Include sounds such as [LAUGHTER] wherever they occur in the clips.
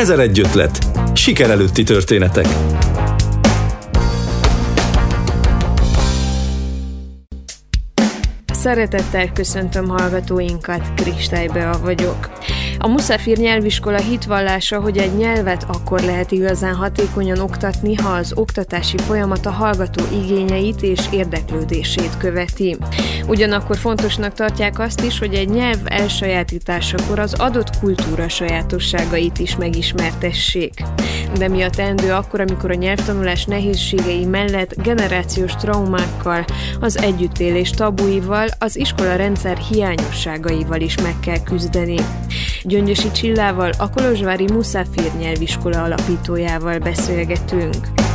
Ezer egy ötlet. Siker előtti történetek. Szeretettel köszöntöm hallgatóinkat, Kristálybe vagyok. A Muszafir nyelviskola hitvallása, hogy egy nyelvet akkor lehet igazán hatékonyan oktatni, ha az oktatási folyamat a hallgató igényeit és érdeklődését követi. Ugyanakkor fontosnak tartják azt is, hogy egy nyelv elsajátításakor az adott kultúra sajátosságait is megismertessék. De mi a teendő akkor, amikor a nyelvtanulás nehézségei mellett generációs traumákkal, az együttélés tabuival, az iskola rendszer hiányosságaival is meg kell küzdeni. Gyöngyösi Csillával, a Kolozsvári Muszáfír nyelviskola alapítójával beszélgetünk.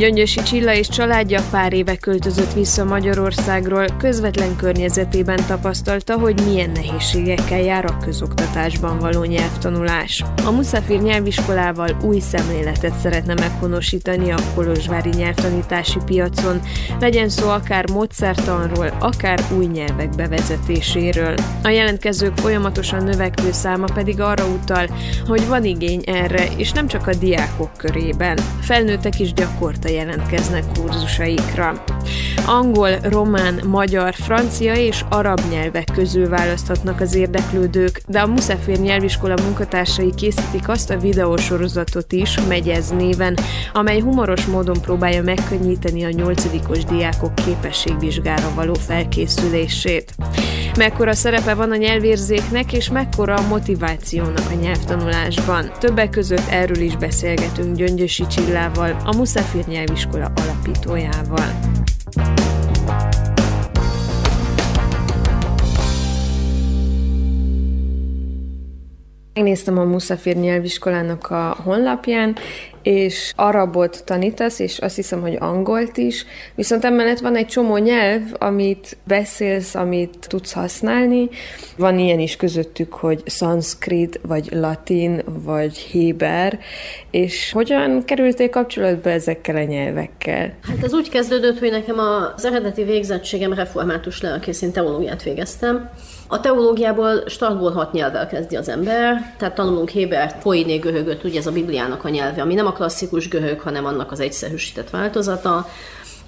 Gyöngyösi Csilla és családja pár éve költözött vissza Magyarországról, közvetlen környezetében tapasztalta, hogy milyen nehézségekkel jár a közoktatásban való nyelvtanulás. A Muszafir nyelviskolával új szemléletet szeretne meghonosítani a kolozsvári nyelvtanítási piacon, legyen szó akár módszertanról, akár új nyelvek bevezetéséről. A jelentkezők folyamatosan növekvő száma pedig arra utal, hogy van igény erre, és nem csak a diákok körében. Felnőttek is gyakorta jelentkeznek kurzusaikra. Angol, román, magyar, francia és arab nyelvek közül választhatnak az érdeklődők, de a Muszafér nyelviskola munkatársai készítik azt a videósorozatot is, Megyez néven, amely humoros módon próbálja megkönnyíteni a nyolcadikos diákok képességvizsgára való felkészülését. Mekkora szerepe van a nyelvérzéknek, és mekkora a motivációnak a nyelvtanulásban. Többek között erről is beszélgetünk Gyöngyösi Csillával, a Muszafir nyelviskola alapítójával. Megnéztem a Muszafir nyelviskolának a honlapján, és arabot tanítasz, és azt hiszem, hogy angolt is, viszont emellett van egy csomó nyelv, amit beszélsz, amit tudsz használni. Van ilyen is közöttük, hogy szanszkrit, vagy latin, vagy héber, és hogyan kerültél kapcsolatba ezekkel a nyelvekkel? Hát ez úgy kezdődött, hogy nekem az eredeti végzettségem református lelkészén teológiát végeztem, a teológiából startból hat nyelvvel kezdi az ember, tehát tanulunk Hébert, poiné göhögöt, ugye ez a Bibliának a nyelve, ami nem a klasszikus göhög, hanem annak az egyszerűsített változata.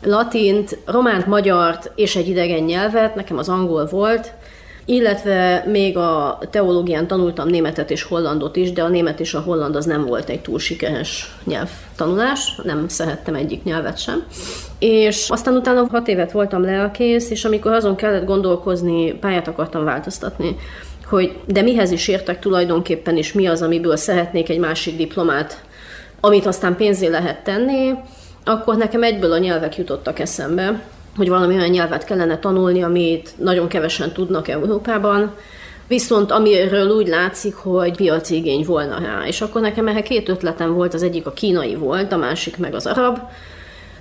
Latint, románt, magyart és egy idegen nyelvet, nekem az angol volt, illetve még a teológián tanultam németet és hollandot is, de a német és a holland az nem volt egy túl sikeres nyelvtanulás, nem szerettem egyik nyelvet sem. És aztán utána hat évet voltam lelkész, és amikor azon kellett gondolkozni, pályát akartam változtatni, hogy de mihez is értek tulajdonképpen, és mi az, amiből szeretnék egy másik diplomát, amit aztán pénzé lehet tenni, akkor nekem egyből a nyelvek jutottak eszembe, hogy valami olyan nyelvet kellene tanulni, amit nagyon kevesen tudnak Európában, viszont amiről úgy látszik, hogy piaci igény volna rá. És akkor nekem ehhez két ötletem volt, az egyik a kínai volt, a másik meg az arab,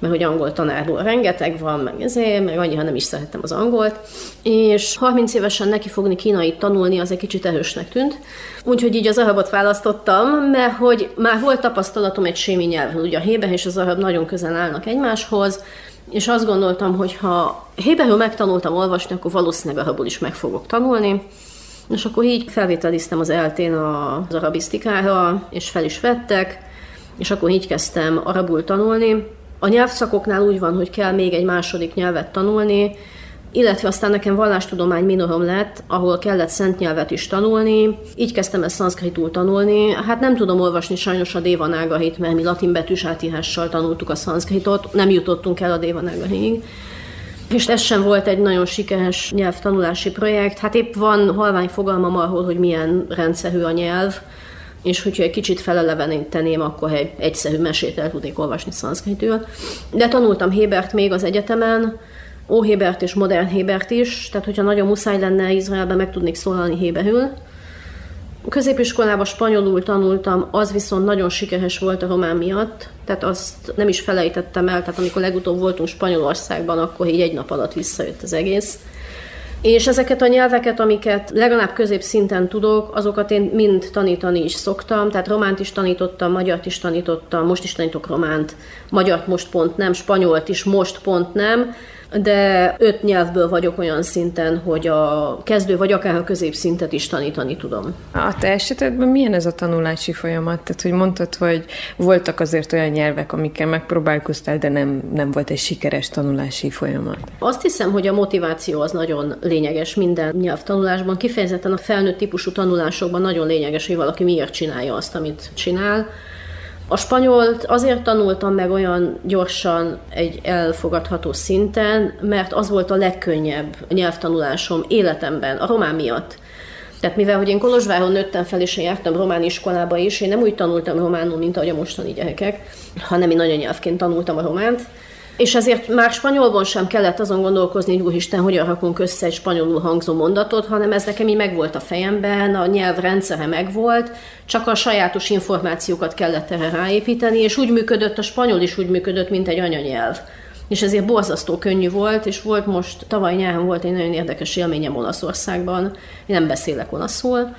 mert hogy angol tanárból rengeteg van, meg ezért, meg annyiha nem is szerettem az angolt, és 30 évesen neki fogni kínai tanulni, az egy kicsit erősnek tűnt, úgyhogy így az arabot választottam, mert hogy már volt tapasztalatom egy sémi nyelvről, ugye a hébe és az arab nagyon közel állnak egymáshoz, és azt gondoltam, hogy ha héberül megtanultam olvasni, akkor valószínűleg arabul is meg fogok tanulni, és akkor így felvételiztem az eltén az arabisztikára, és fel is vettek, és akkor így kezdtem arabul tanulni. A nyelvszakoknál úgy van, hogy kell még egy második nyelvet tanulni, illetve aztán nekem vallástudomány minorom lett, ahol kellett szent nyelvet is tanulni. Így kezdtem ezt szanszkritul tanulni. Hát nem tudom olvasni sajnos a Dévanágahit, mert mi latin betűs átírással tanultuk a szanszkritot, nem jutottunk el a Dévanágahig. És ez sem volt egy nagyon sikeres nyelvtanulási projekt. Hát épp van halvány fogalmam arról, hogy milyen rendszerű a nyelv, és hogyha egy kicsit feleleveníteném, akkor egy egyszerű mesét el tudnék olvasni szanszkritül. De tanultam Hébert még az egyetemen, Óhébert és modern Hébert is, tehát hogyha nagyon muszáj lenne Izraelben meg tudnék szólalni Héberül. Középiskolában spanyolul tanultam, az viszont nagyon sikeres volt a román miatt, tehát azt nem is felejtettem el, tehát amikor legutóbb voltunk Spanyolországban, akkor így egy nap alatt visszajött az egész. És ezeket a nyelveket, amiket legalább középszinten tudok, azokat én mind tanítani is szoktam, tehát románt is tanítottam, magyart is tanítottam, most is tanítok románt, magyart most pont nem, spanyolt is most pont nem, de öt nyelvből vagyok olyan szinten, hogy a kezdő vagy akár a középszintet is tanítani tudom. A te esetedben milyen ez a tanulási folyamat? Tehát, hogy mondtad, hogy voltak azért olyan nyelvek, amikkel megpróbálkoztál, de nem, nem volt egy sikeres tanulási folyamat. Azt hiszem, hogy a motiváció az nagyon lényeges minden nyelvtanulásban, kifejezetten a felnőtt típusú tanulásokban nagyon lényeges, hogy valaki miért csinálja azt, amit csinál a spanyolt azért tanultam meg olyan gyorsan egy elfogadható szinten, mert az volt a legkönnyebb nyelvtanulásom életemben, a román miatt. Tehát mivel, hogy én Kolozsváron nőttem fel, és én jártam román iskolába is, én nem úgy tanultam románul, mint ahogy a mostani gyerekek, hanem én anyanyelvként tanultam a románt, és ezért már spanyolban sem kellett azon gondolkozni, hogy úristen, hogyan rakunk össze egy spanyolul hangzó mondatot, hanem ez nekem így megvolt a fejemben, a nyelv rendszere megvolt, csak a sajátos információkat kellett erre ráépíteni, és úgy működött, a spanyol is úgy működött, mint egy anyanyelv. És ezért borzasztó könnyű volt, és volt most, tavaly nyáron volt egy nagyon érdekes élményem Olaszországban, én nem beszélek olaszul,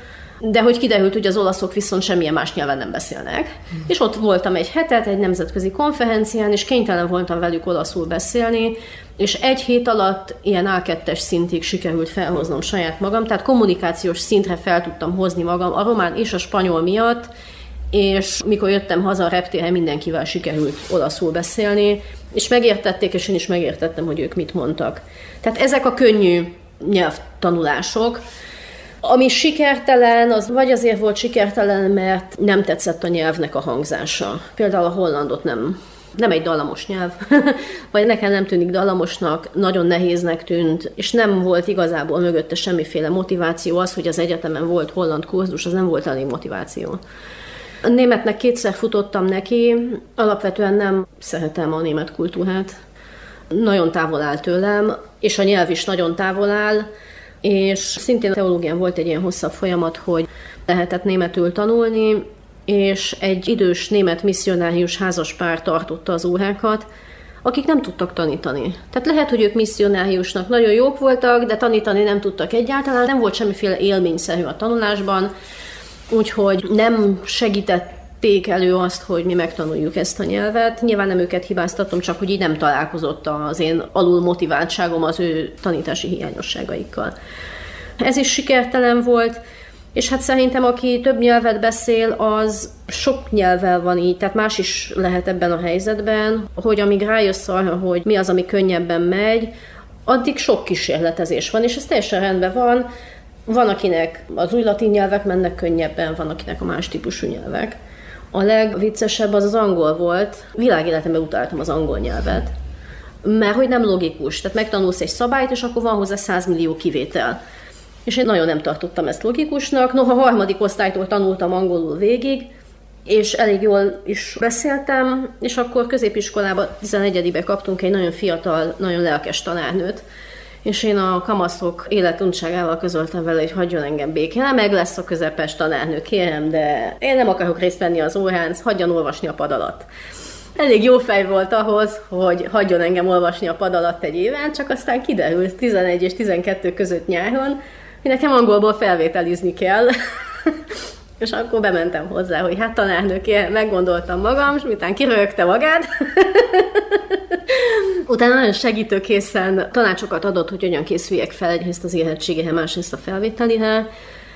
de hogy kiderült, hogy az olaszok viszont semmilyen más nyelven nem beszélnek. Mm. És ott voltam egy hetet, egy nemzetközi konferencián, és kénytelen voltam velük olaszul beszélni, és egy hét alatt ilyen A2-es szintig sikerült felhoznom saját magam, tehát kommunikációs szintre fel tudtam hozni magam a román és a spanyol miatt, és mikor jöttem haza a reptéren, mindenkivel sikerült olaszul beszélni, és megértették, és én is megértettem, hogy ők mit mondtak. Tehát ezek a könnyű nyelvtanulások, ami sikertelen, az vagy azért volt sikertelen, mert nem tetszett a nyelvnek a hangzása. Például a hollandot nem nem egy dallamos nyelv, [LAUGHS] vagy nekem nem tűnik dallamosnak, nagyon nehéznek tűnt, és nem volt igazából mögötte semmiféle motiváció. Az, hogy az egyetemen volt holland kurzus, az nem volt elég motiváció. A németnek kétszer futottam neki, alapvetően nem szeretem a német kultúrát. Nagyon távol áll tőlem, és a nyelv is nagyon távol áll és szintén teológián volt egy ilyen hosszabb folyamat, hogy lehetett németül tanulni, és egy idős német misszionárius házas pár tartotta az órákat, akik nem tudtak tanítani. Tehát lehet, hogy ők misszionáriusnak nagyon jók voltak, de tanítani nem tudtak egyáltalán, nem volt semmiféle élményszerű a tanulásban, úgyhogy nem segített vették elő azt, hogy mi megtanuljuk ezt a nyelvet. Nyilván nem őket hibáztatom, csak hogy így nem találkozott az én alul motiváltságom az ő tanítási hiányosságaikkal. Ez is sikertelen volt, és hát szerintem, aki több nyelvet beszél, az sok nyelvvel van így, tehát más is lehet ebben a helyzetben, hogy amíg rájössz arra, hogy mi az, ami könnyebben megy, addig sok kísérletezés van, és ez teljesen rendben van. Van, akinek az új latin nyelvek mennek könnyebben, van, akinek a más típusú nyelvek. A legviccesebb az az angol volt. Világéletemben utáltam az angol nyelvet. Mert hogy nem logikus. Tehát megtanulsz egy szabályt, és akkor van hozzá 100 millió kivétel. És én nagyon nem tartottam ezt logikusnak. Noha harmadik osztálytól tanultam angolul végig, és elég jól is beszéltem, és akkor középiskolában 11 kaptunk egy nagyon fiatal, nagyon lelkes tanárnőt, és én a kamaszok életuntságával közöltem vele, hogy hagyjon engem békén. Meg lesz a közepes tanárnő, kérem, de én nem akarok részt venni az órán, hagyjon olvasni a pad alatt. Elég jó fej volt ahhoz, hogy hagyjon engem olvasni a pad alatt egy éven, csak aztán kiderült 11 és 12 között nyáron, hogy nekem angolból felvételizni kell. [LAUGHS] és akkor bementem hozzá, hogy hát tanárnőké meggondoltam magam, és miután kirögte magát, [LAUGHS] Utána nagyon segítőkészen tanácsokat adott, hogy hogyan készüljek fel egyrészt az érettségéhez, másrészt a felvételihez,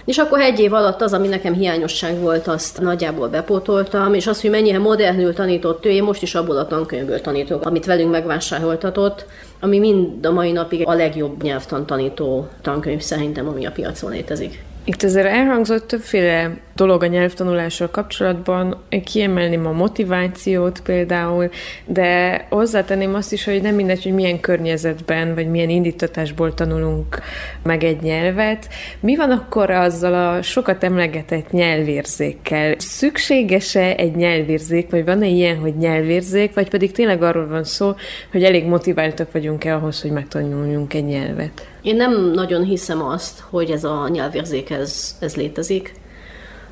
és akkor egy év alatt az, ami nekem hiányosság volt, azt nagyjából bepótoltam, és az, hogy mennyire modernül tanított ő, én most is abból a tankönyvből tanítok, amit velünk megvásároltatott, ami mind a mai napig a legjobb nyelvtan tanító tankönyv szerintem, ami a piacon létezik. Itt azért elhangzott többféle dolog a nyelvtanulással kapcsolatban. Kiemelném a motivációt például, de hozzátenném azt is, hogy nem mindegy, hogy milyen környezetben, vagy milyen indítatásból tanulunk meg egy nyelvet. Mi van akkor azzal a sokat emlegetett nyelvérzékkel? Szükséges-e egy nyelvérzék, vagy van-e ilyen, hogy nyelvérzék, vagy pedig tényleg arról van szó, hogy elég motiváltak vagyunk-e ahhoz, hogy megtanuljunk egy nyelvet? Én nem nagyon hiszem azt, hogy ez a nyelvérzék ez, ez létezik.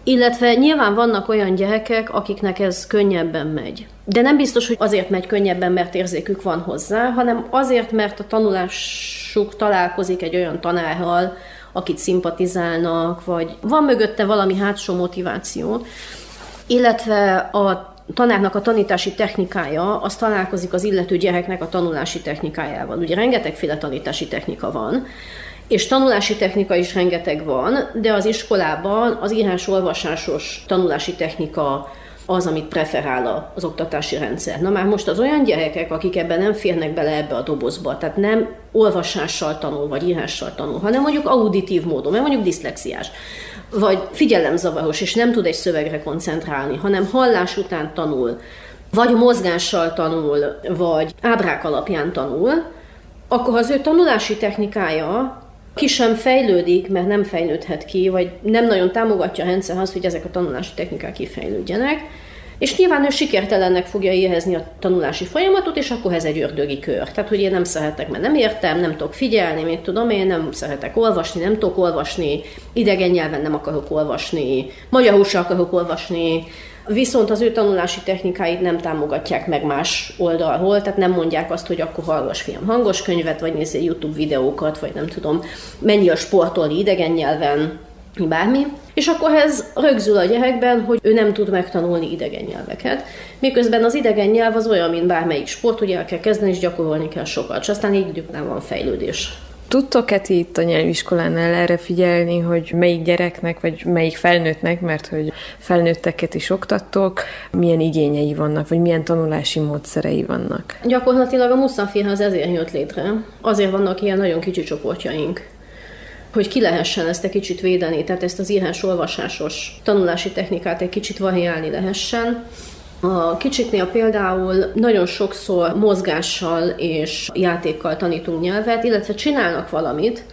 Illetve nyilván vannak olyan gyerekek, akiknek ez könnyebben megy. De nem biztos, hogy azért megy könnyebben, mert érzékük van hozzá, hanem azért, mert a tanulásuk találkozik egy olyan tanárral, akit szimpatizálnak, vagy van mögötte valami hátsó motiváció. Illetve a tanárnak a tanítási technikája, az találkozik az illető gyereknek a tanulási technikájával. Ugye rengetegféle tanítási technika van, és tanulási technika is rengeteg van, de az iskolában az írás-olvasásos tanulási technika az, amit preferál az oktatási rendszer. Na már most az olyan gyerekek, akik ebben nem férnek bele ebbe a dobozba, tehát nem olvasással tanul, vagy írással tanul, hanem mondjuk auditív módon, mert mondjuk diszlexiás, vagy figyelemzavaros, és nem tud egy szövegre koncentrálni, hanem hallás után tanul, vagy mozgással tanul, vagy ábrák alapján tanul, akkor az ő tanulási technikája ki sem fejlődik, mert nem fejlődhet ki, vagy nem nagyon támogatja a rendszer azt, hogy ezek a tanulási technikák kifejlődjenek, és nyilván ő sikertelennek fogja éhezni a tanulási folyamatot, és akkor ez egy ördögi kör. Tehát, hogy én nem szeretek, mert nem értem, nem tudok figyelni, mit tudom én, nem szeretek olvasni, nem tudok olvasni, idegen nyelven nem akarok olvasni, magyarul sem akarok olvasni, Viszont az ő tanulási technikáit nem támogatják meg más oldalról, tehát nem mondják azt, hogy akkor hallgass fiam hangos könyvet, vagy nézzél YouTube videókat, vagy nem tudom, menj a sportolni idegen nyelven, bármi. És akkor ez rögzül a gyerekben, hogy ő nem tud megtanulni idegen nyelveket. Miközben az idegen nyelv az olyan, mint bármelyik sport, hogy el kell kezdeni, és gyakorolni kell sokat, és aztán így után van fejlődés. Tudtok-e ti itt a nyelviskolánál erre figyelni, hogy melyik gyereknek, vagy melyik felnőttnek, mert hogy felnőtteket is oktattok, milyen igényei vannak, vagy milyen tanulási módszerei vannak? Gyakorlatilag a Muszafirház ezért jött létre. Azért vannak ilyen nagyon kicsi csoportjaink hogy ki lehessen ezt egy kicsit védeni, tehát ezt az írás-olvasásos tanulási technikát egy kicsit variálni lehessen. A kicsiknél például nagyon sokszor mozgással és játékkal tanítunk nyelvet, illetve csinálnak valamit,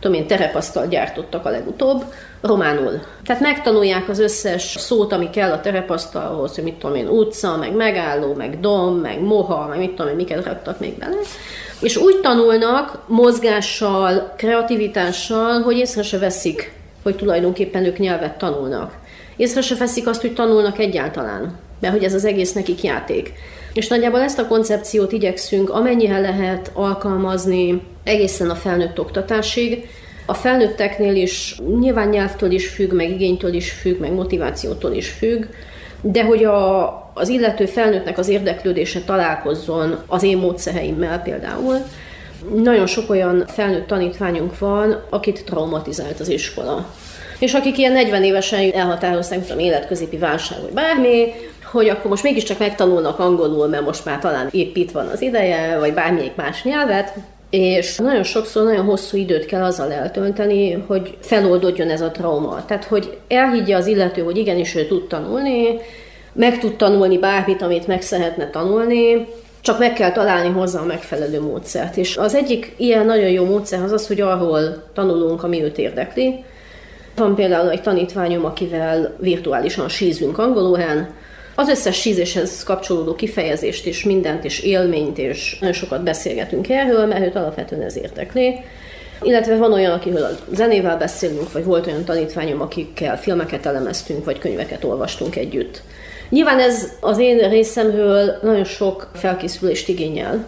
tudom én, terepasztal gyártottak a legutóbb, románul. Tehát megtanulják az összes szót, ami kell a terepasztalhoz, hogy mit tudom én, utca, meg megálló, meg dom, meg moha, meg mit tudom én, miket raktak még bele. És úgy tanulnak mozgással, kreativitással, hogy észre se veszik, hogy tulajdonképpen ők nyelvet tanulnak. Észre se veszik azt, hogy tanulnak egyáltalán mert hogy ez az egész nekik játék. És nagyjából ezt a koncepciót igyekszünk amennyire lehet alkalmazni egészen a felnőtt oktatásig. A felnőtteknél is nyilván nyelvtől is függ, meg igénytől is függ, meg motivációtól is függ, de hogy a, az illető felnőttnek az érdeklődése találkozzon az én módszereimmel például. Nagyon sok olyan felnőtt tanítványunk van, akit traumatizált az iskola. És akik ilyen 40 évesen elhatározták, tudom, életközépi válság, vagy bármi, hogy akkor most mégiscsak megtanulnak angolul, mert most már talán épp itt van az ideje, vagy bármelyik más nyelvet, és nagyon sokszor nagyon hosszú időt kell azzal eltölteni, hogy feloldódjon ez a trauma. Tehát, hogy elhiggye az illető, hogy igenis ő tud tanulni, meg tud tanulni bármit, amit meg szeretne tanulni, csak meg kell találni hozzá a megfelelő módszert. És az egyik ilyen nagyon jó módszer az az, hogy arról tanulunk, ami őt érdekli. Van például egy tanítványom, akivel virtuálisan sízünk angolulán, az összes sízéshez kapcsolódó kifejezést és mindent és élményt, és nagyon sokat beszélgetünk erről, mert őt alapvetően ez értekli. Illetve van olyan, akiről a zenével beszélünk, vagy volt olyan tanítványom, akikkel filmeket elemeztünk, vagy könyveket olvastunk együtt. Nyilván ez az én részemről nagyon sok felkészülést igényel,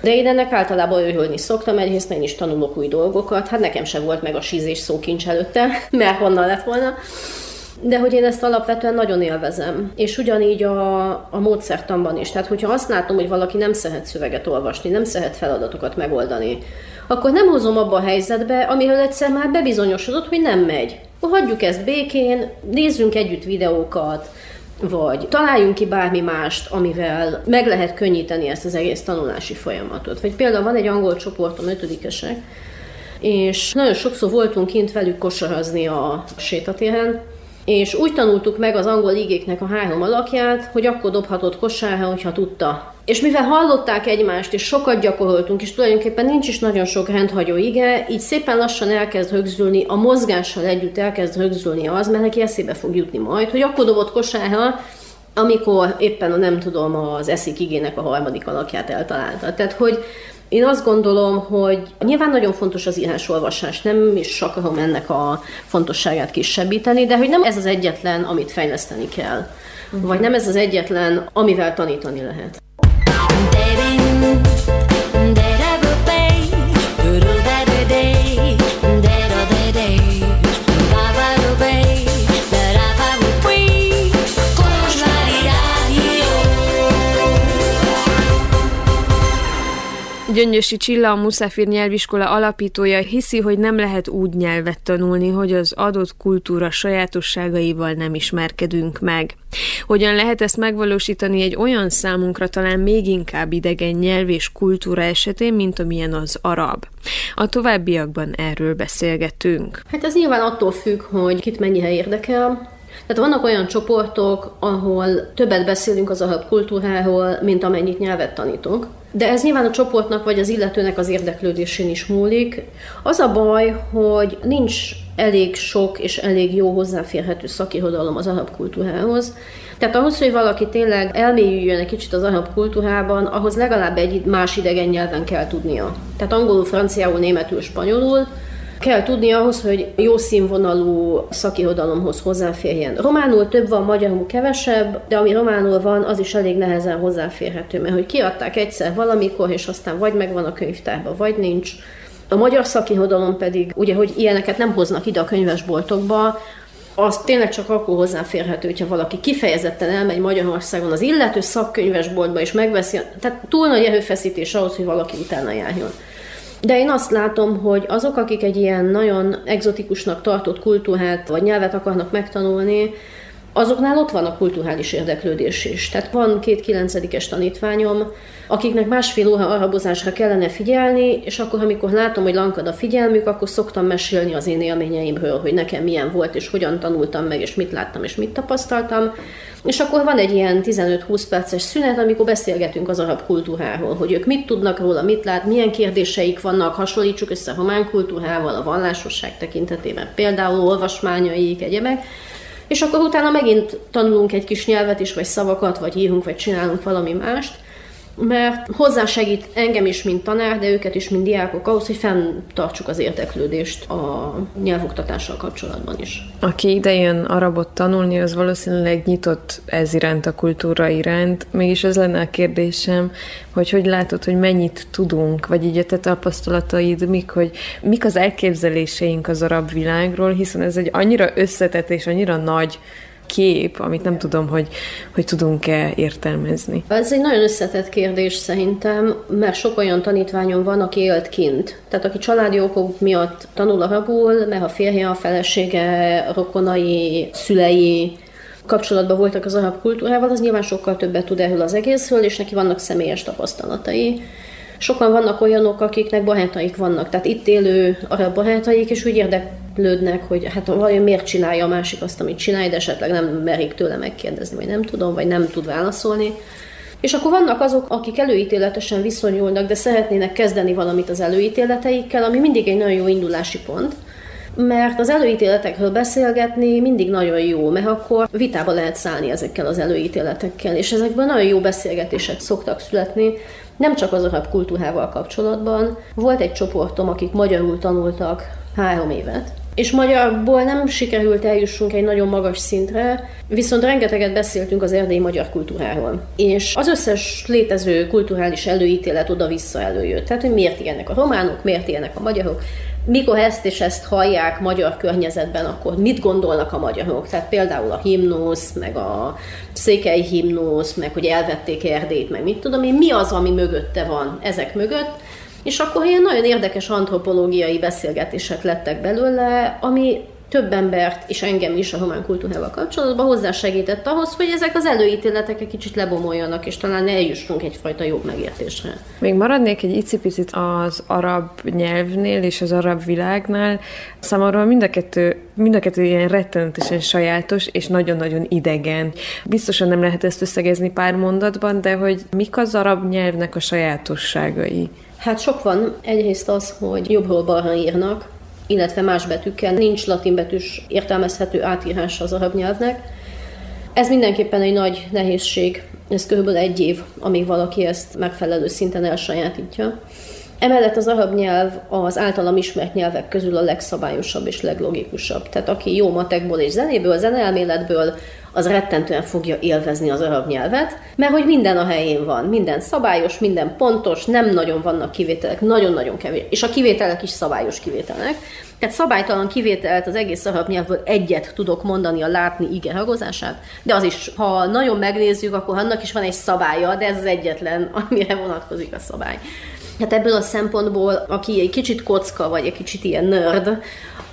de én ennek általában örülni szoktam, egyrészt én is tanulok új dolgokat, hát nekem sem volt meg a sízés szókincs előtte, [LAUGHS] mert honnan lett volna. De hogy én ezt alapvetően nagyon élvezem. És ugyanígy a, a módszertanban is. Tehát, hogyha azt látom, hogy valaki nem szeret szöveget olvasni, nem szeret feladatokat megoldani, akkor nem hozom abba a helyzetbe, amiről egyszer már bebizonyosodott, hogy nem megy. Hagyjuk ezt békén, nézzünk együtt videókat, vagy találjunk ki bármi mást, amivel meg lehet könnyíteni ezt az egész tanulási folyamatot. Vagy például van egy angol csoportom, ötödikesek, és nagyon sokszor voltunk kint velük kosarazni a sétatéren, és úgy tanultuk meg az angol igéknek a három alakját, hogy akkor dobhatott kosárra, hogyha tudta. És mivel hallották egymást, és sokat gyakoroltunk, és tulajdonképpen nincs is nagyon sok rendhagyó ige, így szépen lassan elkezd rögzülni, a mozgással együtt elkezd rögzülni az, mert neki eszébe fog jutni majd, hogy akkor dobott kosárra, amikor éppen a nem tudom, az eszik igének a harmadik alakját eltalálta. Tehát, hogy Én azt gondolom, hogy nyilván nagyon fontos az írás-olvasás, nem is akarom ennek a fontosságát kisebbíteni, de hogy nem ez az egyetlen, amit fejleszteni kell. Uh-huh. Vagy nem ez az egyetlen, amivel tanítani lehet. Gyöngyösi Csilla, a Muszáfir nyelviskola alapítója hiszi, hogy nem lehet úgy nyelvet tanulni, hogy az adott kultúra sajátosságaival nem ismerkedünk meg. Hogyan lehet ezt megvalósítani egy olyan számunkra talán még inkább idegen nyelv és kultúra esetén, mint amilyen az arab? A továbbiakban erről beszélgetünk. Hát ez nyilván attól függ, hogy kit mennyire érdekel, tehát vannak olyan csoportok, ahol többet beszélünk az arab kultúráról, mint amennyit nyelvet tanítunk. De ez nyilván a csoportnak vagy az illetőnek az érdeklődésén is múlik. Az a baj, hogy nincs elég sok és elég jó hozzáférhető szakirodalom az arab kultúrához. Tehát ahhoz, hogy valaki tényleg elmélyüljön egy kicsit az arab kultúrában, ahhoz legalább egy más idegen nyelven kell tudnia. Tehát angolul, franciául, németül, spanyolul, Kell tudni ahhoz, hogy jó színvonalú szakirodalomhoz hozzáférjen. Románul több van, magyarul kevesebb, de ami románul van, az is elég nehezen hozzáférhető, mert hogy kiadták egyszer valamikor, és aztán vagy megvan a könyvtárban, vagy nincs. A magyar szakirodalom pedig, ugye, hogy ilyeneket nem hoznak ide a könyvesboltokba, az tényleg csak akkor hozzáférhető, hogyha valaki kifejezetten elmegy Magyarországon az illető szakkönyvesboltba és megveszi, tehát túl nagy erőfeszítés ahhoz, hogy valaki utána járjon. De én azt látom, hogy azok, akik egy ilyen nagyon egzotikusnak tartott kultúrát vagy nyelvet akarnak megtanulni, azoknál ott van a kulturális érdeklődés is. Tehát van két kilencedikes tanítványom, akiknek másfél óra arabozásra kellene figyelni, és akkor, amikor látom, hogy lankad a figyelmük, akkor szoktam mesélni az én élményeimről, hogy nekem milyen volt, és hogyan tanultam meg, és mit láttam, és mit tapasztaltam. És akkor van egy ilyen 15-20 perces szünet, amikor beszélgetünk az arab kultúráról, hogy ők mit tudnak róla, mit lát, milyen kérdéseik vannak, hasonlítsuk össze a román kultúrával, a vallásosság tekintetében, például olvasmányaik, egyebek, és akkor utána megint tanulunk egy kis nyelvet is, vagy szavakat, vagy írunk, vagy csinálunk valami mást, mert hozzásegít engem is, mint tanár, de őket is, mint diákok ahhoz, hogy fenntartsuk az érdeklődést a nyelvoktatással kapcsolatban is. Aki ide jön arabot tanulni, az valószínűleg nyitott ez iránt, a kultúra iránt. Mégis az lenne a kérdésem, hogy hogy látod, hogy mennyit tudunk, vagy így a te tapasztalataid, mik, hogy mik az elképzeléseink az arab világról, hiszen ez egy annyira összetett és annyira nagy kép, amit nem tudom, hogy, hogy tudunk-e értelmezni. Ez egy nagyon összetett kérdés szerintem, mert sok olyan tanítványom van, aki élt kint. Tehát aki családi okok miatt tanul arabul, mert a férje, a felesége, a rokonai, szülei, kapcsolatban voltak az arab kultúrával, az nyilván sokkal többet tud erről az egészről, és neki vannak személyes tapasztalatai. Sokan vannak olyanok, akiknek barátaik vannak, tehát itt élő arab barátaik, és úgy érdeklődnek, hogy hát vajon miért csinálja a másik azt, amit csinálja, de esetleg nem merik tőle megkérdezni, vagy nem tudom, vagy nem tud válaszolni. És akkor vannak azok, akik előítéletesen viszonyulnak, de szeretnének kezdeni valamit az előítéleteikkel, ami mindig egy nagyon jó indulási pont mert az előítéletekről beszélgetni mindig nagyon jó, mert akkor vitába lehet szállni ezekkel az előítéletekkel, és ezekben nagyon jó beszélgetések szoktak születni, nem csak az arab kultúrával kapcsolatban. Volt egy csoportom, akik magyarul tanultak három évet, és magyarból nem sikerült eljussunk egy nagyon magas szintre, viszont rengeteget beszéltünk az erdélyi magyar kultúráról. És az összes létező kulturális előítélet oda-vissza előjött. Tehát, hogy miért ilyenek a románok, miért ilyenek a magyarok, mikor ezt és ezt hallják magyar környezetben, akkor mit gondolnak a magyarok? Tehát például a himnusz, meg a székely himnusz, meg hogy elvették Erdélyt, meg mit tudom én, mi az, ami mögötte van ezek mögött, és akkor ilyen nagyon érdekes antropológiai beszélgetések lettek belőle, ami több embert, és engem is a román kultúrával kapcsolatban hozzásegített ahhoz, hogy ezek az előítéletek egy kicsit lebomoljanak, és talán eljussunk egyfajta jobb megértésre. Még maradnék egy icipicit az arab nyelvnél és az arab világnál. Számomra mind a kettő, mind a kettő ilyen rettenetesen sajátos és nagyon-nagyon idegen. Biztosan nem lehet ezt összegezni pár mondatban, de hogy mik az arab nyelvnek a sajátosságai? Hát sok van. Egyrészt az, hogy jobbról balra írnak, illetve más betűkkel. Nincs latinbetűs értelmezhető átírás az arab nyelvnek. Ez mindenképpen egy nagy nehézség Ez kb. egy év, amíg valaki ezt megfelelő szinten elsajátítja. Emellett az arab nyelv az általam ismert nyelvek közül a legszabályosabb és leglogikusabb. Tehát aki jó matekból és zenéből, zeneelméletből, az rettentően fogja élvezni az arab nyelvet, mert hogy minden a helyén van, minden szabályos, minden pontos, nem nagyon vannak kivételek, nagyon-nagyon kevés, és a kivételek is szabályos kivételek. Tehát szabálytalan kivételt az egész arab nyelvből egyet tudok mondani a látni ige hagozását, de az is, ha nagyon megnézzük, akkor annak is van egy szabálya, de ez az egyetlen, [LAUGHS] amire vonatkozik a szabály. Hát ebből a szempontból, aki egy kicsit kocka, vagy egy kicsit ilyen nerd,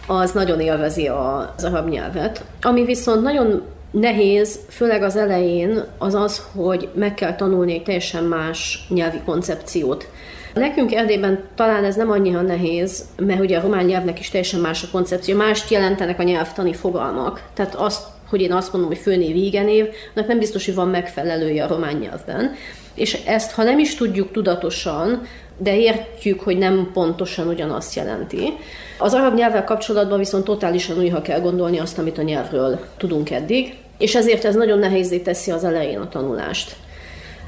az nagyon élvezi az arab nyelvet. Ami viszont nagyon nehéz, főleg az elején, az az, hogy meg kell tanulni egy teljesen más nyelvi koncepciót. Nekünk Erdélyben talán ez nem annyira nehéz, mert ugye a román nyelvnek is teljesen más a koncepció, mást jelentenek a nyelvtani fogalmak. Tehát azt, hogy én azt mondom, hogy főnév, igenév, annak nem biztos, hogy van megfelelője a román nyelvben. És ezt, ha nem is tudjuk tudatosan, de értjük, hogy nem pontosan ugyanazt jelenti. Az arab nyelvvel kapcsolatban viszont totálisan újra kell gondolni azt, amit a nyelvről tudunk eddig, és ezért ez nagyon nehézé teszi az elején a tanulást.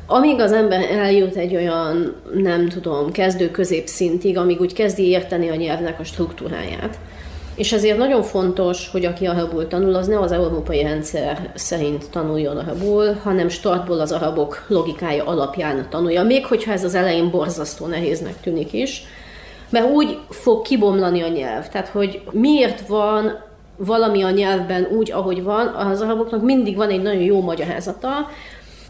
Amíg az ember eljut egy olyan, nem tudom, kezdő középszintig, amíg úgy kezdi érteni a nyelvnek a struktúráját, és ezért nagyon fontos, hogy aki arabul tanul, az ne az európai rendszer szerint tanuljon arabul, hanem startból az arabok logikája alapján tanulja, még hogyha ez az elején borzasztó nehéznek tűnik is, mert úgy fog kibomlani a nyelv. Tehát, hogy miért van valami a nyelvben úgy, ahogy van, az araboknak mindig van egy nagyon jó magyarázata,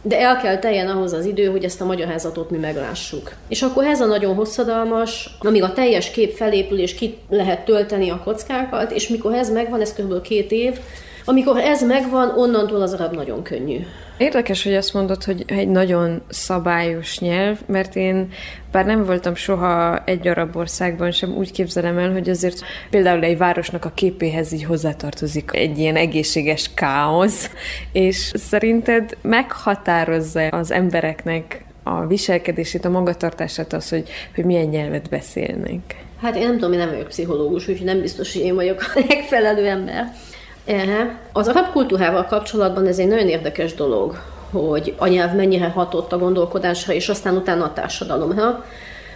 de el kell teljen ahhoz az idő, hogy ezt a magyarázatot mi meglássuk. És akkor ez a nagyon hosszadalmas, amíg a teljes kép felépül, és ki lehet tölteni a kockákat, és mikor ez megvan, ez kb. két év, amikor ez megvan, onnantól az arab nagyon könnyű. Érdekes, hogy azt mondod, hogy egy nagyon szabályos nyelv, mert én bár nem voltam soha egy arab országban sem, úgy képzelem el, hogy azért például egy városnak a képéhez így hozzátartozik egy ilyen egészséges káosz, és szerinted meghatározza az embereknek a viselkedését, a magatartását az, hogy, hogy milyen nyelvet beszélnek? Hát én nem tudom, én nem vagyok pszichológus, úgyhogy nem biztos, hogy én vagyok a [LAUGHS] megfelelő ember. Az arab kultúrával kapcsolatban ez egy nagyon érdekes dolog, hogy a nyelv mennyire hatott a gondolkodásra, és aztán utána a társadalomra.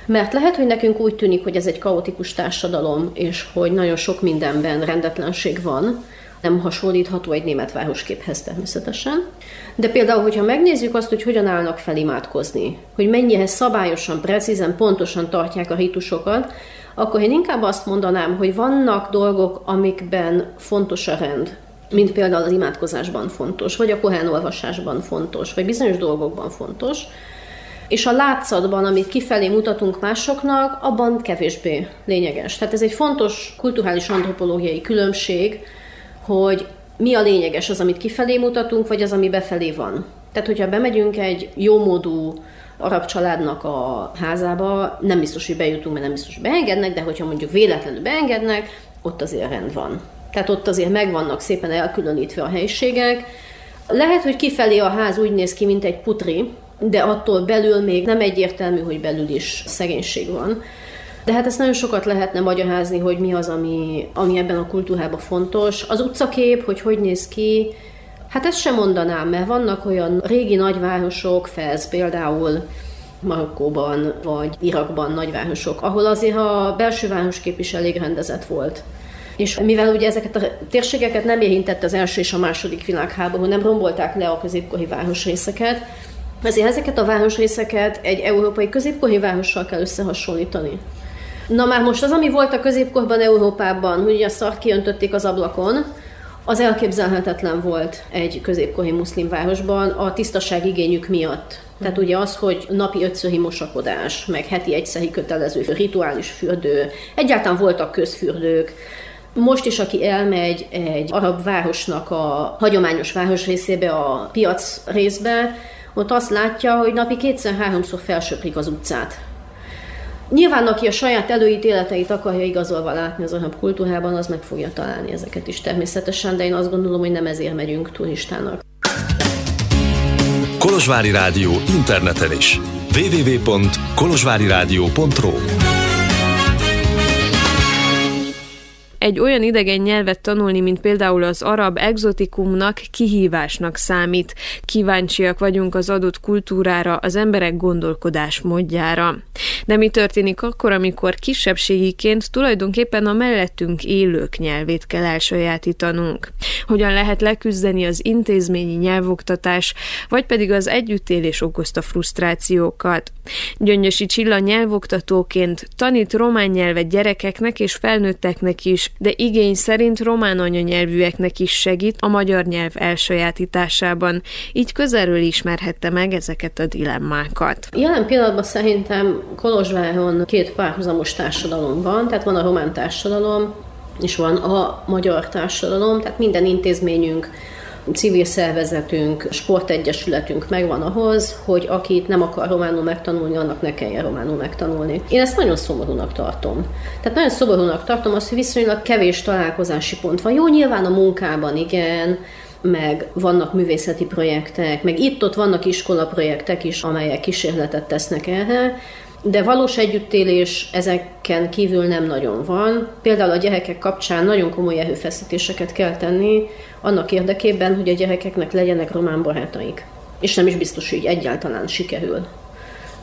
Mert lehet, hogy nekünk úgy tűnik, hogy ez egy kaotikus társadalom, és hogy nagyon sok mindenben rendetlenség van, nem hasonlítható egy német városképhez természetesen. De például, hogyha megnézzük azt, hogy hogyan állnak fel imádkozni, hogy mennyire szabályosan, precízen, pontosan tartják a ritusokat, akkor én inkább azt mondanám, hogy vannak dolgok, amikben fontos a rend, mint például az imádkozásban fontos, vagy a Korán olvasásban fontos, vagy bizonyos dolgokban fontos, és a látszatban, amit kifelé mutatunk másoknak, abban kevésbé lényeges. Tehát ez egy fontos kulturális antropológiai különbség, hogy mi a lényeges, az, amit kifelé mutatunk, vagy az, ami befelé van. Tehát, hogyha bemegyünk egy jómódú arab családnak a házába, nem biztos, hogy bejutunk, mert nem biztos, hogy beengednek, de hogyha mondjuk véletlenül beengednek, ott azért rend van. Tehát ott azért megvannak szépen elkülönítve a helyiségek. Lehet, hogy kifelé a ház úgy néz ki, mint egy putri, de attól belül még nem egyértelmű, hogy belül is szegénység van. De hát ezt nagyon sokat lehetne magyarázni, hogy mi az, ami, ami ebben a kultúrában fontos. Az utcakép, hogy hogy néz ki, hát ezt sem mondanám, mert vannak olyan régi nagyvárosok, Fez például, Marokkóban vagy Irakban nagyvárosok, ahol azért a belső városkép rendezett volt. És mivel ugye ezeket a térségeket nem érintett az első és a második világháború, nem rombolták le a középkori városrészeket, ezért ezeket a városrészeket egy európai középkori várossal kell összehasonlítani. Na már most az, ami volt a középkorban Európában, hogy a szart kiöntötték az ablakon, az elképzelhetetlen volt egy középkori muszlim városban a tisztaság igényük miatt. Tehát ugye az, hogy napi ötszöri mosakodás, meg heti egyszeri kötelező rituális fürdő, egyáltalán voltak közfürdők, most is, aki elmegy egy arab városnak a hagyományos város részébe, a piac részbe, ott azt látja, hogy napi kétszer-háromszor felsöprik az utcát. Nyilván, aki a saját előítéleteit akarja igazolva látni az arab kultúrában, az meg fogja találni ezeket is természetesen, de én azt gondolom, hogy nem ezért megyünk turistának. Kolozsvári Rádió interneten is. www.kolozsváriradio.ro egy olyan idegen nyelvet tanulni, mint például az arab exotikumnak kihívásnak számít. Kíváncsiak vagyunk az adott kultúrára, az emberek gondolkodás módjára. De mi történik akkor, amikor kisebbségiként tulajdonképpen a mellettünk élők nyelvét kell elsajátítanunk? Hogyan lehet leküzdeni az intézményi nyelvoktatás, vagy pedig az együttélés okozta frusztrációkat? Gyöngyösi Csilla nyelvoktatóként tanít román nyelvet gyerekeknek és felnőtteknek is, de igény szerint román anyanyelvűeknek is segít a magyar nyelv elsajátításában. Így közelről ismerhette meg ezeket a dilemmákat. Jelen pillanatban szerintem Kolozsváron két párhuzamos társadalom van, tehát van a román társadalom, és van a magyar társadalom, tehát minden intézményünk civil szervezetünk, sportegyesületünk megvan ahhoz, hogy akit nem akar románul megtanulni, annak ne kelljen románul megtanulni. Én ezt nagyon szomorúnak tartom. Tehát nagyon szomorúnak tartom azt, hogy viszonylag kevés találkozási pont van. Jó, nyilván a munkában igen, meg vannak művészeti projektek, meg itt-ott vannak iskolaprojektek is, amelyek kísérletet tesznek erre, de valós együttélés ezeken kívül nem nagyon van. Például a gyerekek kapcsán nagyon komoly erőfeszítéseket kell tenni annak érdekében, hogy a gyerekeknek legyenek román barátaik. És nem is biztos, hogy egyáltalán sikerül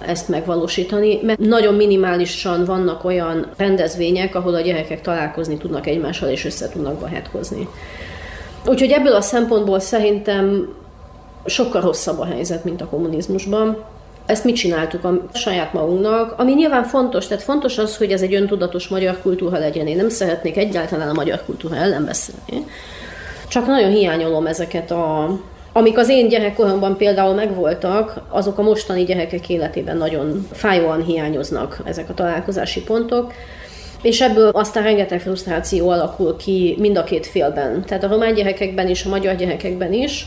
ezt megvalósítani, mert nagyon minimálisan vannak olyan rendezvények, ahol a gyerekek találkozni tudnak egymással és össze tudnak barátkozni. Úgyhogy ebből a szempontból szerintem sokkal rosszabb a helyzet, mint a kommunizmusban. Ezt mit csináltuk a saját magunknak, ami nyilván fontos, tehát fontos az, hogy ez egy öntudatos magyar kultúra legyen. Én nem szeretnék egyáltalán a magyar kultúra ellen beszélni. Csak nagyon hiányolom ezeket a amik az én gyerekkoromban például megvoltak, azok a mostani gyerekek életében nagyon fájóan hiányoznak ezek a találkozási pontok. És ebből aztán rengeteg frusztráció alakul ki mind a két félben. Tehát a román gyerekekben is, a magyar gyerekekben is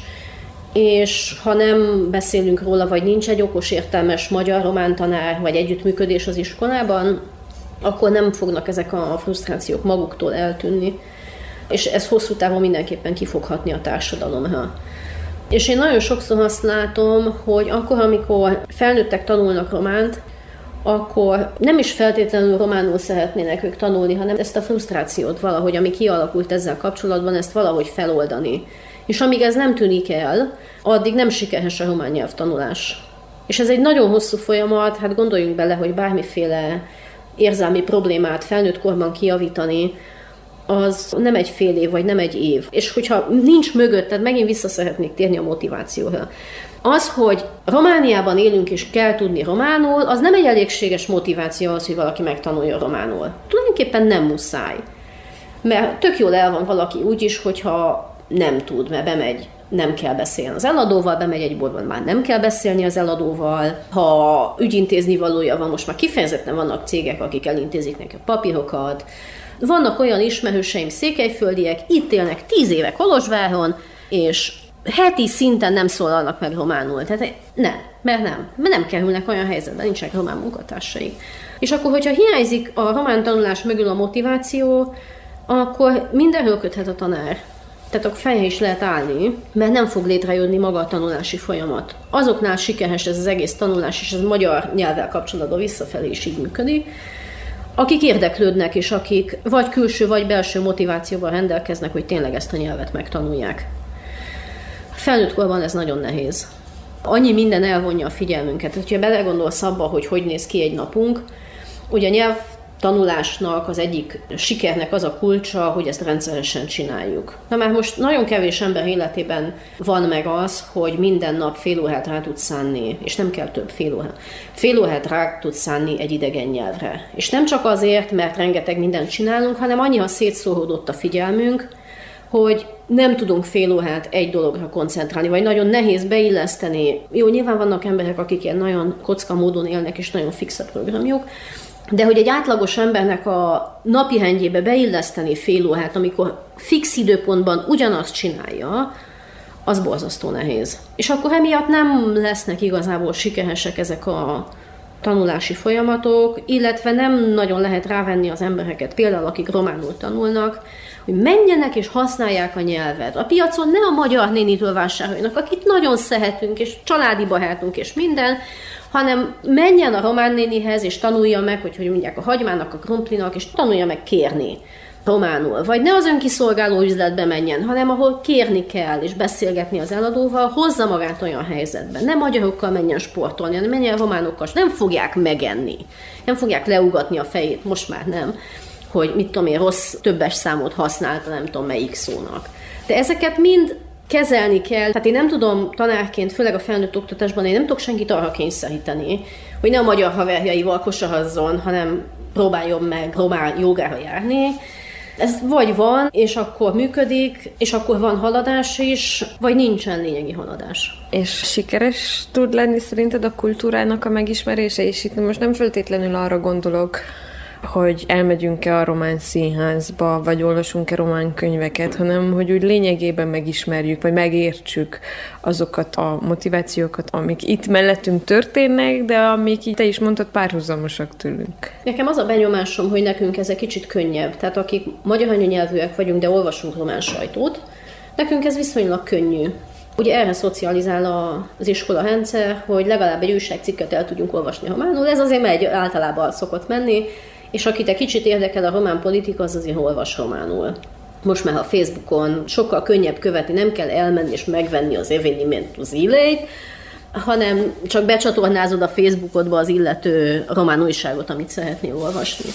és ha nem beszélünk róla, vagy nincs egy okos, értelmes magyar-román tanár, vagy együttműködés az iskolában, akkor nem fognak ezek a frusztrációk maguktól eltűnni, és ez hosszú távon mindenképpen kifoghatni a társadalomra. És én nagyon sokszor azt látom, hogy akkor, amikor felnőttek tanulnak románt, akkor nem is feltétlenül románul szeretnének ők tanulni, hanem ezt a frusztrációt valahogy, ami kialakult ezzel kapcsolatban, ezt valahogy feloldani. És amíg ez nem tűnik el, addig nem sikeres a román nyelvtanulás. És ez egy nagyon hosszú folyamat, hát gondoljunk bele, hogy bármiféle érzelmi problémát felnőtt korban kijavítani, az nem egy fél év, vagy nem egy év. És hogyha nincs mögött, tehát megint vissza szeretnék térni a motivációra. Az, hogy Romániában élünk és kell tudni románul, az nem egy elégséges motiváció az, hogy valaki megtanulja románul. Tulajdonképpen nem muszáj. Mert tök jól el van valaki úgy is, hogyha nem tud, mert bemegy nem kell beszélni az eladóval, bemegy egy boltban, már nem kell beszélni az eladóval. Ha ügyintézni valója van, most már kifejezetten vannak cégek, akik elintézik neki a papírokat. Vannak olyan ismerőseim székelyföldiek, itt élnek tíz éve Kolozsváron, és heti szinten nem szólalnak meg románul. Tehát nem, mert nem. Mert nem kerülnek olyan helyzetben, nincsenek román munkatársaik. És akkor, hogyha hiányzik a román tanulás mögül a motiváció, akkor mindenhol köthet a tanár tehát a feje is lehet állni, mert nem fog létrejönni maga a tanulási folyamat. Azoknál sikeres ez az egész tanulás, és ez magyar nyelvvel kapcsolatban visszafelé is így működik, akik érdeklődnek, és akik vagy külső, vagy belső motivációval rendelkeznek, hogy tényleg ezt a nyelvet megtanulják. Felnőtt korban ez nagyon nehéz. Annyi minden elvonja a figyelmünket. Ha belegondolsz abba, hogy hogy néz ki egy napunk, ugye a nyelv tanulásnak az egyik sikernek az a kulcsa, hogy ezt rendszeresen csináljuk. Na már most nagyon kevés ember életében van meg az, hogy minden nap fél órát rá tud szánni, és nem kell több fél órát. Fél órát rá tud szánni egy idegen nyelvre. És nem csak azért, mert rengeteg mindent csinálunk, hanem annyiha szétszóródott a figyelmünk, hogy nem tudunk fél órát egy dologra koncentrálni, vagy nagyon nehéz beilleszteni. Jó, nyilván vannak emberek, akik ilyen nagyon kocka módon élnek, és nagyon fix a programjuk, de hogy egy átlagos embernek a napi rendjébe beilleszteni fél órát, amikor fix időpontban ugyanazt csinálja, az borzasztó nehéz. És akkor emiatt nem lesznek igazából sikeresek ezek a tanulási folyamatok, illetve nem nagyon lehet rávenni az embereket, például akik románul tanulnak, hogy menjenek és használják a nyelvet. A piacon ne a magyar nénitől vásároljanak, akit nagyon szeretünk, és családi barátunk, és minden, hanem menjen a román nénihez, és tanulja meg, hogy hogy mondják a hagymának, a krumplinak, és tanulja meg kérni. románul, vagy ne az önkiszolgáló üzletbe menjen, hanem ahol kérni kell és beszélgetni az eladóval, hozza magát olyan helyzetbe. Nem magyarokkal menjen sportolni, hanem menjen románokkal, nem fogják megenni, nem fogják leugatni a fejét, most már nem, hogy mit tudom én, rossz többes számot használta, nem tudom melyik szónak. De ezeket mind kezelni kell. Hát én nem tudom tanárként, főleg a felnőtt oktatásban, én nem tudok senkit arra kényszeríteni, hogy ne a magyar haverjaival kosahazzon, hanem próbáljon meg román jogára járni. Ez vagy van, és akkor működik, és akkor van haladás is, vagy nincsen lényegi haladás. És sikeres tud lenni szerinted a kultúrának a megismerése, és itt most nem feltétlenül arra gondolok, hogy elmegyünk-e a román színházba, vagy olvasunk-e román könyveket, hanem hogy úgy lényegében megismerjük, vagy megértsük azokat a motivációkat, amik itt mellettünk történnek, de amik itt te is mondtad, párhuzamosak tőlünk. Nekem az a benyomásom, hogy nekünk ez egy kicsit könnyebb. Tehát akik magyar anyanyelvűek vagyunk, de olvasunk román sajtót, nekünk ez viszonylag könnyű. Ugye erre szocializál az iskola rendszer, hogy legalább egy újságcikket el tudjunk olvasni románul. Ez azért megy, általában szokott menni, és akit egy kicsit érdekel a román politika, az azért olvas románul. Most már a Facebookon sokkal könnyebb követni, nem kell elmenni és megvenni az evenement zileit, hanem csak becsatornázod a Facebookodba az illető román újságot, amit szeretnél olvasni.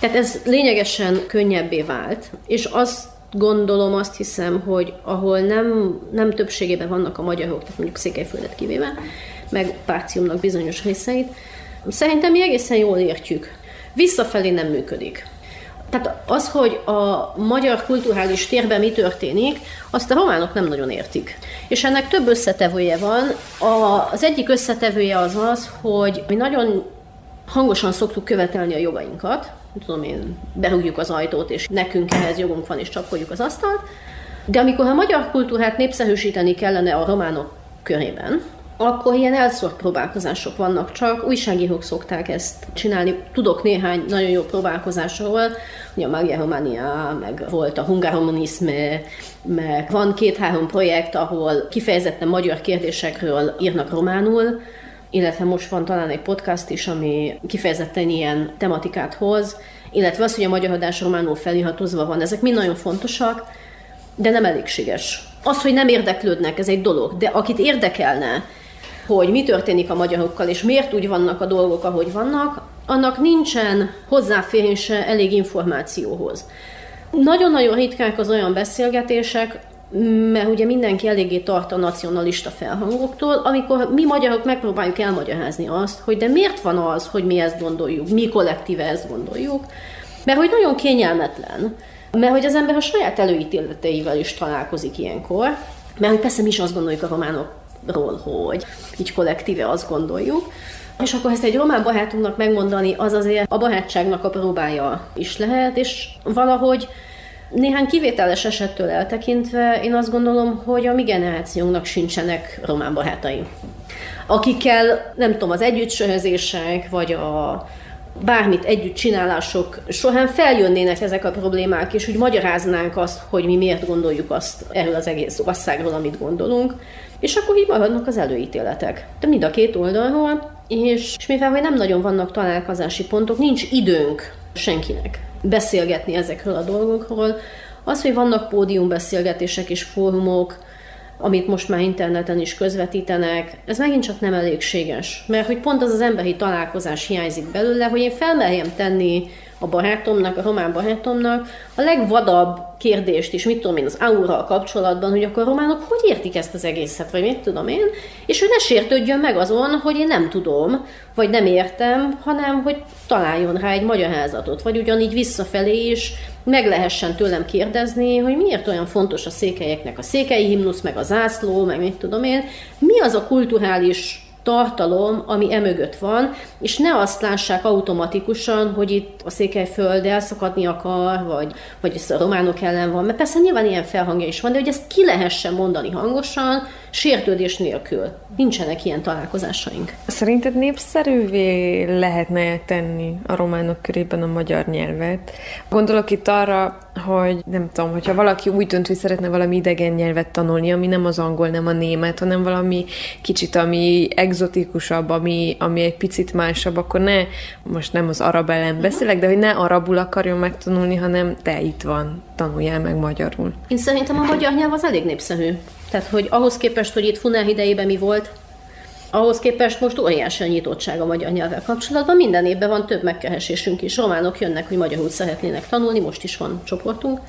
Tehát ez lényegesen könnyebbé vált, és azt gondolom, azt hiszem, hogy ahol nem, nem többségében vannak a magyarok, tehát mondjuk Székelyföldet kivéve, meg Párciumnak bizonyos részeit, szerintem mi egészen jól értjük visszafelé nem működik. Tehát az, hogy a magyar kulturális térben mi történik, azt a románok nem nagyon értik. És ennek több összetevője van. A, az egyik összetevője az az, hogy mi nagyon hangosan szoktuk követelni a jogainkat. Tudom én, berúgjuk az ajtót, és nekünk ehhez jogunk van, és csapkodjuk az asztalt. De amikor a magyar kultúrát népszerűsíteni kellene a románok körében, akkor ilyen elszórt próbálkozások vannak, csak újságírók szokták ezt csinálni. Tudok néhány nagyon jó próbálkozásról, ugye a Magia Romania, meg volt a Hungaromunisme, meg van két-három projekt, ahol kifejezetten magyar kérdésekről írnak románul, illetve most van talán egy podcast is, ami kifejezetten ilyen tematikát hoz, illetve az, hogy a magyar adás románul feliratozva van, ezek mind nagyon fontosak, de nem elégséges. Az, hogy nem érdeklődnek, ez egy dolog, de akit érdekelne, hogy mi történik a magyarokkal, és miért úgy vannak a dolgok, ahogy vannak, annak nincsen hozzáférése elég információhoz. Nagyon-nagyon ritkák az olyan beszélgetések, mert ugye mindenki eléggé tart a nacionalista felhangoktól, amikor mi magyarok megpróbáljuk elmagyarázni azt, hogy de miért van az, hogy mi ezt gondoljuk, mi kollektíve ezt gondoljuk, mert hogy nagyon kényelmetlen, mert hogy az ember a saját előítéleteivel is találkozik ilyenkor, mert hogy persze mi is azt gondoljuk a románok ról, hogy így kollektíve azt gondoljuk. És akkor ezt egy román barátunknak megmondani, az azért a barátságnak a próbája is lehet, és valahogy néhány kivételes esettől eltekintve én azt gondolom, hogy a mi generációnknak sincsenek román barátai. Akikkel, nem tudom, az együttsörözések, vagy a bármit együtt csinálások során feljönnének ezek a problémák, és úgy magyaráznánk azt, hogy mi miért gondoljuk azt erről az egész országról, amit gondolunk és akkor így maradnak az előítéletek. De mind a két oldalról, és, és mivel hogy nem nagyon vannak találkozási pontok, nincs időnk senkinek beszélgetni ezekről a dolgokról. Az, hogy vannak pódiumbeszélgetések és fórumok, amit most már interneten is közvetítenek, ez megint csak nem elégséges. Mert hogy pont az az emberi találkozás hiányzik belőle, hogy én felmerjem tenni a barátomnak, a román barátomnak a legvadabb kérdést is, mit tudom én, az aura kapcsolatban, hogy akkor a románok hogy értik ezt az egészet, vagy mit tudom én, és ő ne sértődjön meg azon, hogy én nem tudom, vagy nem értem, hanem hogy találjon rá egy magyarázatot, vagy ugyanígy visszafelé is meg lehessen tőlem kérdezni, hogy miért olyan fontos a székelyeknek a székely himnusz, meg a zászló, meg mit tudom én, mi az a kulturális tartalom, ami emögött van, és ne azt lássák automatikusan, hogy itt a Székelyföld elszakadni akar, vagy, vagy ez a románok ellen van, mert persze nyilván ilyen felhangja is van, de hogy ezt ki lehessen mondani hangosan, sértődés nélkül. Nincsenek ilyen találkozásaink. Szerinted népszerűvé lehetne tenni a románok körében a magyar nyelvet? Gondolok itt arra, hogy nem tudom, hogyha valaki úgy dönt, hogy szeretne valami idegen nyelvet tanulni, ami nem az angol, nem a német, hanem valami kicsit, ami egzotikusabb, ami, ami egy picit másabb, akkor ne, most nem az arab ellen beszélek, de hogy ne arabul akarjon megtanulni, hanem te itt van, tanuljál meg magyarul. Én szerintem a magyar nyelv az elég népszerű. Tehát, hogy ahhoz képest, hogy itt Funel idejében mi volt, ahhoz képest most óriási a nyitottság a magyar nyelvvel kapcsolatban. Minden évben van több megkeresésünk is. Románok jönnek, hogy magyarul szeretnének tanulni, most is van csoportunk.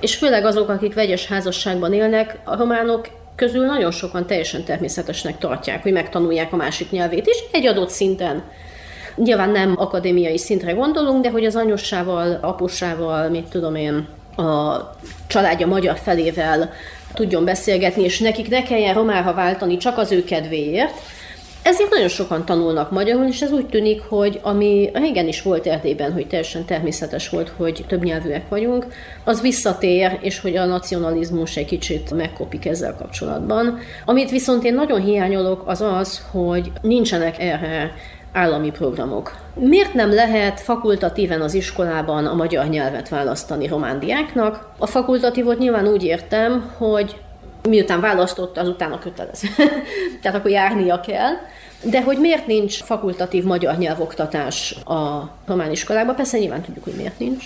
És főleg azok, akik vegyes házasságban élnek, a románok közül nagyon sokan teljesen természetesnek tartják, hogy megtanulják a másik nyelvét is egy adott szinten. Nyilván nem akadémiai szintre gondolunk, de hogy az anyussával, apusával, mit tudom én, a családja magyar felével tudjon beszélgetni, és nekik ne kelljen románra váltani csak az ő kedvéért. Ezért nagyon sokan tanulnak magyarul, és ez úgy tűnik, hogy ami régen is volt Erdélyben, hogy teljesen természetes volt, hogy többnyelvűek vagyunk, az visszatér, és hogy a nacionalizmus egy kicsit megkopik ezzel kapcsolatban. Amit viszont én nagyon hiányolok, az az, hogy nincsenek erre állami programok. Miért nem lehet fakultatíven az iskolában a magyar nyelvet választani román diáknak? A fakultatívot nyilván úgy értem, hogy miután választott, azután a kötelező. [LAUGHS] Tehát akkor járnia kell. De hogy miért nincs fakultatív magyar nyelvoktatás a román iskolában? Persze nyilván tudjuk, hogy miért nincs.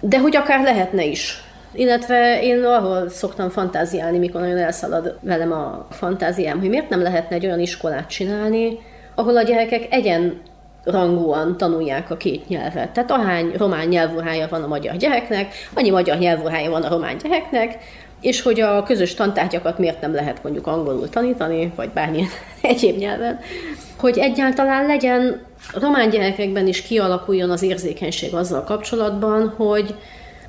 De hogy akár lehetne is. Illetve én arról szoktam fantáziálni, mikor nagyon elszalad velem a fantáziám, hogy miért nem lehetne egy olyan iskolát csinálni, ahol a gyerekek egyen rangúan tanulják a két nyelvet. Tehát ahány román nyelvórája van a magyar gyereknek, annyi magyar nyelvórája van a román gyereknek, és hogy a közös tantárgyakat miért nem lehet mondjuk angolul tanítani, vagy bármilyen [LAUGHS] egyéb nyelven, hogy egyáltalán legyen román gyerekekben is kialakuljon az érzékenység azzal kapcsolatban, hogy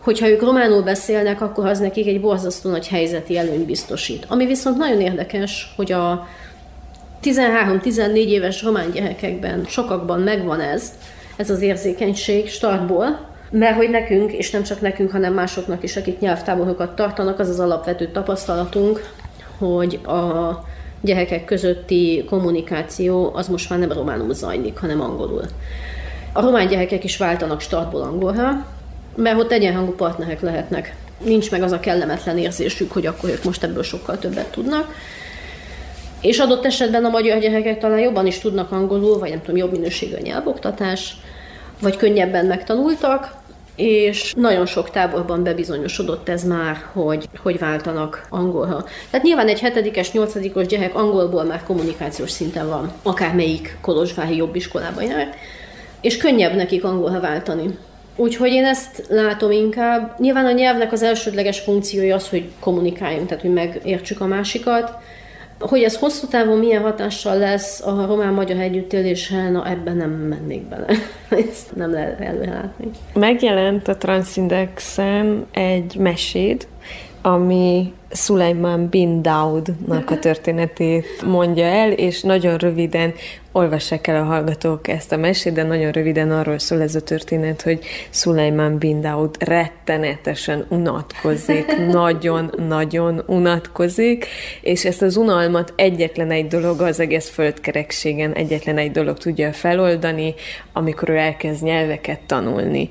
hogyha ők románul beszélnek, akkor az nekik egy borzasztó nagy helyzeti előny biztosít. Ami viszont nagyon érdekes, hogy a 13-14 éves román gyerekekben sokakban megvan ez, ez az érzékenység startból, mert hogy nekünk, és nem csak nekünk, hanem másoknak is, akik nyelvtáborokat tartanak, az az alapvető tapasztalatunk, hogy a gyerekek közötti kommunikáció az most már nem románul zajlik, hanem angolul. A román gyerekek is váltanak startból angolra, mert ott egyenhangú partnerek lehetnek. Nincs meg az a kellemetlen érzésük, hogy akkor ők most ebből sokkal többet tudnak. És adott esetben a magyar gyerekek talán jobban is tudnak angolul, vagy nem tudom, jobb minőségű nyelvoktatás, vagy könnyebben megtanultak, és nagyon sok táborban bebizonyosodott ez már, hogy, hogy váltanak angolra. Tehát nyilván egy hetedikes, nyolcadikos gyerek angolból már kommunikációs szinten van, akármelyik kolozsvári jobb iskolába jár, és könnyebb nekik angolra váltani. Úgyhogy én ezt látom inkább. Nyilván a nyelvnek az elsődleges funkciója az, hogy kommunikáljunk, tehát hogy megértsük a másikat, hogy ez hosszú távon milyen hatással lesz a román-magyar együttélésre, na ebben nem mennék bele. [LAUGHS] Ezt nem lehet előlátni. Megjelent a Transindexen egy meséd, ami Sulaiman bin Daudnak a történetét mondja el, és nagyon röviden olvassák el a hallgatók ezt a mesét, de nagyon röviden arról szól ez a történet, hogy Sulaiman bin Daud rettenetesen unatkozik, [LAUGHS] nagyon-nagyon unatkozik, és ezt az unalmat egyetlen egy dolog az egész földkerekségen, egyetlen egy dolog tudja feloldani, amikor ő elkezd nyelveket tanulni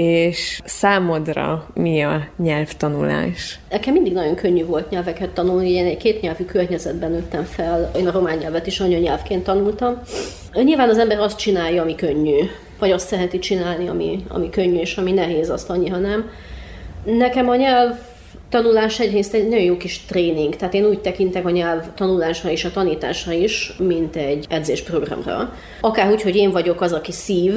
és számodra mi a nyelvtanulás? Nekem mindig nagyon könnyű volt nyelveket tanulni, én egy kétnyelvű környezetben nőttem fel, én a román nyelvet is anyanyelvként tanultam. Nyilván az ember azt csinálja, ami könnyű, vagy azt szereti csinálni, ami, ami könnyű, és ami nehéz, azt annyi, ha nem. Nekem a nyelv tanulás egyrészt egy nagyon jó kis tréning, tehát én úgy tekintek a nyelv tanulásra és a tanításra is, mint egy edzésprogramra. Akár úgy, hogy én vagyok az, aki szív,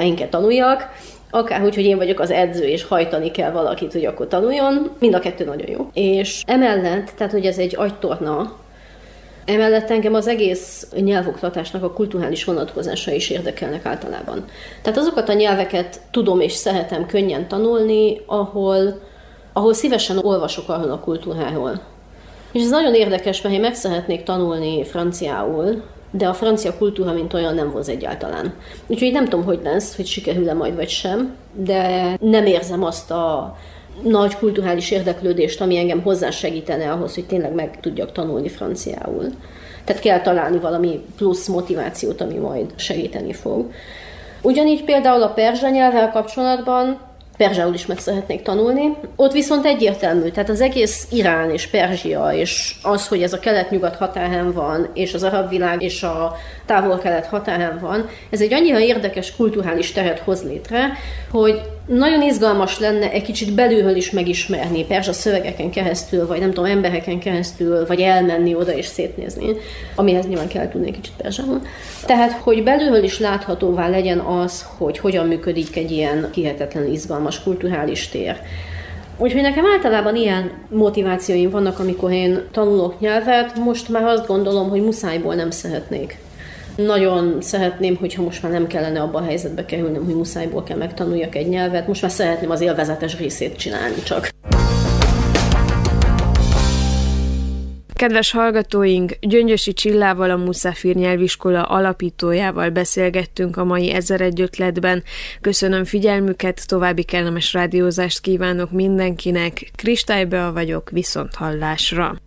én kell tanuljak, akárhogy, hogy én vagyok az edző, és hajtani kell valakit, hogy akkor tanuljon, mind a kettő nagyon jó. És emellett, tehát hogy ez egy agytorna, Emellett engem az egész nyelvoktatásnak a kulturális vonatkozása is érdekelnek általában. Tehát azokat a nyelveket tudom és szeretem könnyen tanulni, ahol, ahol szívesen olvasok arról a kultúráról. És ez nagyon érdekes, mert én meg szeretnék tanulni franciául, de a francia kultúra, mint olyan nem vonz egyáltalán. Úgyhogy nem tudom, hogy lesz, hogy sikerül-e majd vagy sem, de nem érzem azt a nagy kulturális érdeklődést, ami engem hozzásegítene ahhoz, hogy tényleg meg tudjak tanulni franciául. Tehát kell találni valami plusz motivációt, ami majd segíteni fog. Ugyanígy például a perzsa nyelvvel kapcsolatban Perzsául is meg szeretnék tanulni. Ott viszont egyértelmű, tehát az egész Irán és Perzsia, és az, hogy ez a kelet-nyugat határán van, és az arab világ és a távol-kelet határán van, ez egy annyira érdekes kulturális teret hoz létre, hogy nagyon izgalmas lenne egy kicsit belülről is megismerni, perzsa szövegeken keresztül, vagy nem tudom, embereken keresztül, vagy elmenni oda és szétnézni, amihez nyilván kell tudni egy kicsit perzsául. Tehát, hogy belülről is láthatóvá legyen az, hogy hogyan működik egy ilyen hihetetlen izgalmas kulturális tér. Úgyhogy nekem általában ilyen motivációim vannak, amikor én tanulok nyelvet, most már azt gondolom, hogy muszájból nem szeretnék. Nagyon szeretném, hogyha most már nem kellene abba a helyzetbe kerülnöm, hogy muszájból kell megtanuljak egy nyelvet, most már szeretném az élvezetes részét csinálni csak. Kedves hallgatóink, Gyöngyösi Csillával, a Muszafir nyelviskola alapítójával beszélgettünk a mai Ezer egy ötletben. Köszönöm figyelmüket, további kellemes rádiózást kívánok mindenkinek. Kristálybea vagyok, viszont hallásra.